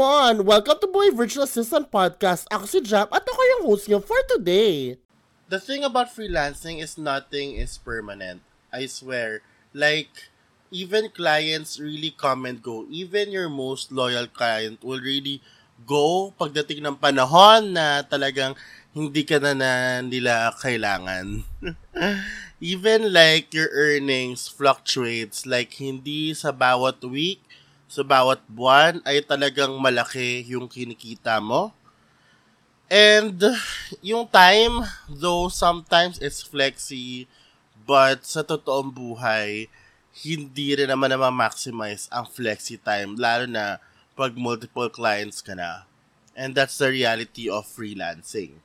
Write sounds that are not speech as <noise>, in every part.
come on! Welcome to Boy Virtual Assistant Podcast. Ako si Jap at ako yung host niyo for today. The thing about freelancing is nothing is permanent. I swear. Like, even clients really come and go. Even your most loyal client will really go pagdating ng panahon na talagang hindi ka na, na nila kailangan. <laughs> even like your earnings fluctuates. Like, hindi sa bawat week sa bawat buwan ay talagang malaki yung kinikita mo. And yung time, though sometimes it's flexy, but sa totoong buhay, hindi rin naman na maximize ang flexi time, lalo na pag multiple clients ka na. And that's the reality of freelancing.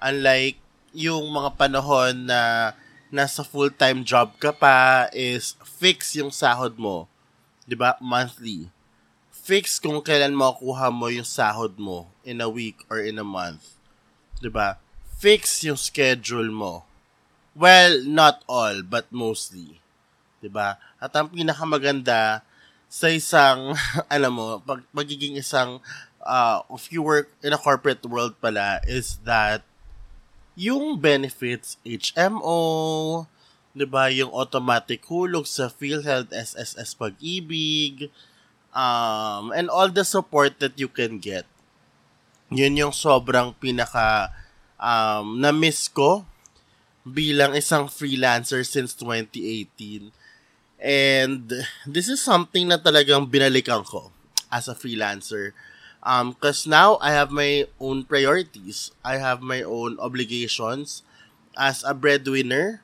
Unlike yung mga panahon na nasa full-time job ka pa is fix yung sahod mo 'di ba, monthly. Fix kung kailan makukuha mo yung sahod mo in a week or in a month. 'Di ba? Fix yung schedule mo. Well, not all, but mostly. 'Di ba? At ang pinakamaganda sa isang <laughs> alam mo, pag magiging isang uh, if you work in a corporate world pala is that yung benefits HMO, 'di ba, yung automatic hulog sa PhilHealth SSS Pag-ibig, um, and all the support that you can get. Yun yung sobrang pinaka um, na-miss ko bilang isang freelancer since 2018. And this is something na talagang binalikan ko as a freelancer. Um, cause now I have my own priorities. I have my own obligations as a breadwinner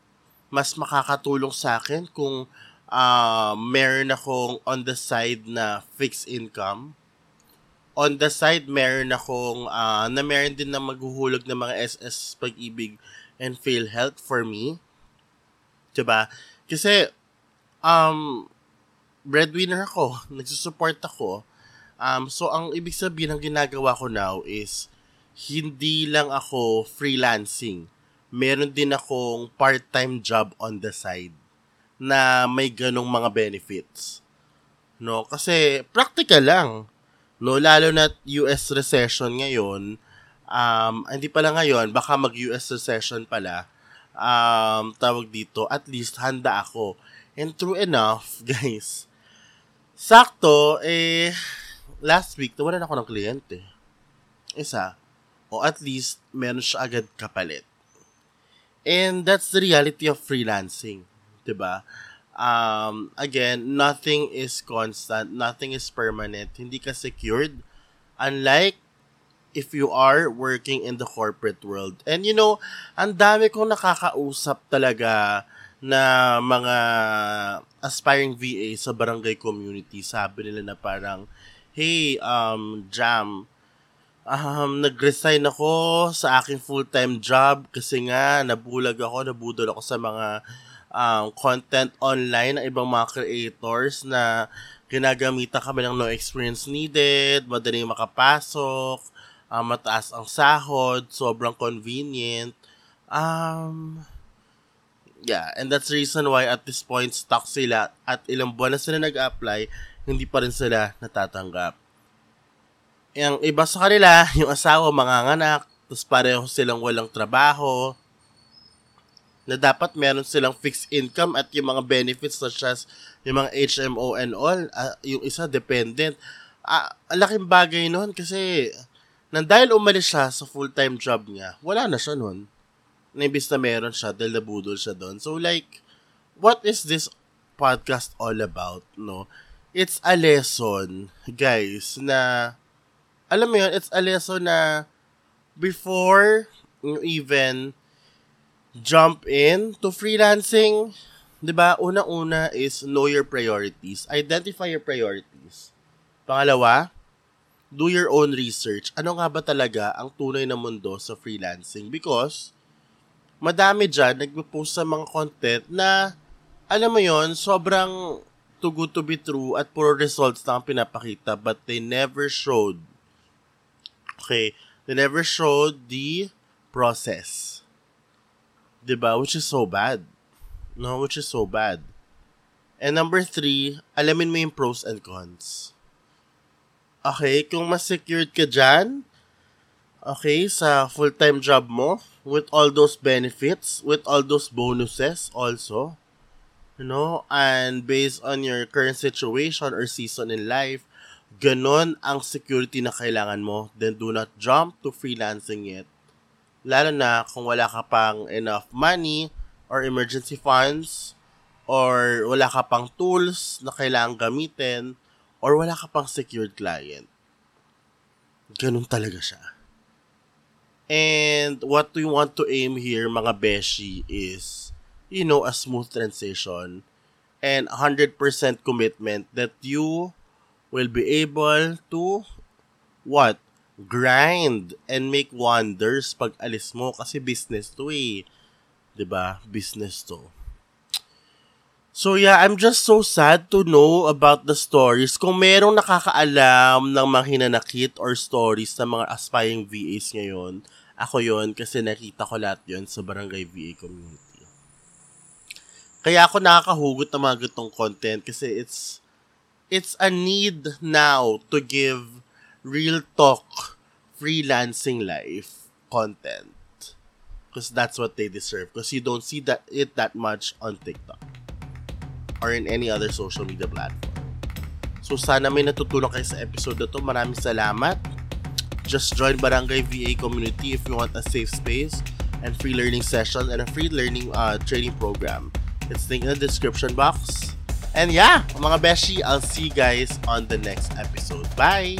mas makakatulong sa akin kung uh, meron akong on the side na fixed income. On the side, meron akong, uh, na meron din na maghuhulog ng mga SS Pag-ibig and Fail Health for me. Diba? Kasi, um, breadwinner ako, <laughs> nagsusupport ako. Um, so, ang ibig sabihin ng ginagawa ko now is, hindi lang ako freelancing meron din akong part-time job on the side na may ganong mga benefits. No, kasi practical lang. No, lalo na US recession ngayon, um, hindi pala ngayon, baka mag-US recession pala, um, tawag dito, at least handa ako. And true enough, <laughs> guys, sakto, eh, last week, nawalan ako ng kliyente. Isa. O at least, meron siya agad kapalit. And that's the reality of freelancing, 'di ba? Um, again, nothing is constant, nothing is permanent. Hindi ka secured. Unlike if you are working in the corporate world. And you know, ang dami kong nakakausap talaga na mga aspiring VA sa barangay community. Sabi nila na parang, hey, um, Jam, um, nag-resign ako sa aking full-time job kasi nga nabulag ako, nabudol ako sa mga um, content online ng ibang mga creators na ginagamitan kami ng no experience needed, madaling makapasok, um, mataas ang sahod, sobrang convenient. Um, yeah, and that's the reason why at this point stuck sila at ilang buwan na sila nag-apply, hindi pa rin sila natatanggap yung iba sa kanila, <laughs> yung asawa manganganak, tapos pareho silang walang trabaho, na dapat meron silang fixed income at yung mga benefits such as yung mga HMO and all, uh, yung isa dependent. Uh, laking bagay nun kasi nang dahil umalis siya sa full-time job niya, wala na siya nun. Na imbis na meron siya dahil nabudol siya doon. So like, what is this podcast all about, no? It's a lesson, guys, na alam mo yun, it's a lesson na before you even jump in to freelancing, 'di ba? Una-una is know your priorities. Identify your priorities. Pangalawa, do your own research. Ano nga ba talaga ang tunay na mundo sa freelancing? Because madami dyan nagpo-post sa mga content na alam mo yon sobrang too good to be true at puro results lang pinapakita but they never showed Okay, they never showed the process. Diba? Which is so bad. No, which is so bad. And number three, alamin mo yung pros and cons. Okay, kung mas secured ka dyan, okay, sa full-time job mo, with all those benefits, with all those bonuses also, you know, and based on your current situation or season in life, ganon ang security na kailangan mo, then do not jump to freelancing yet. Lalo na kung wala ka pang enough money or emergency funds or wala ka pang tools na kailangan gamitin or wala ka pang secured client. Ganun talaga siya. And what we want to aim here, mga beshi, is, you know, a smooth transition and 100% commitment that you will be able to, what? Grind and make wonders pag alis mo kasi business to eh. ba? Business to. So yeah, I'm just so sad to know about the stories. Kung merong nakakaalam ng mga hinanakit or stories ng mga aspiring VAs ngayon, ako yon kasi nakita ko lahat yon sa Barangay VA community. Kaya ako nakakahugot ng mga gitong content kasi it's it's a need now to give real talk freelancing life content because that's what they deserve because you don't see that it that much on TikTok or in any other social media platform. So sana may natutunan kayo sa episode na to. Maraming salamat. Just join Barangay VA community if you want a safe space and free learning session and a free learning uh, training program. It's linked in the description box. And yeah, mga beshi, I'll see you guys on the next episode. Bye!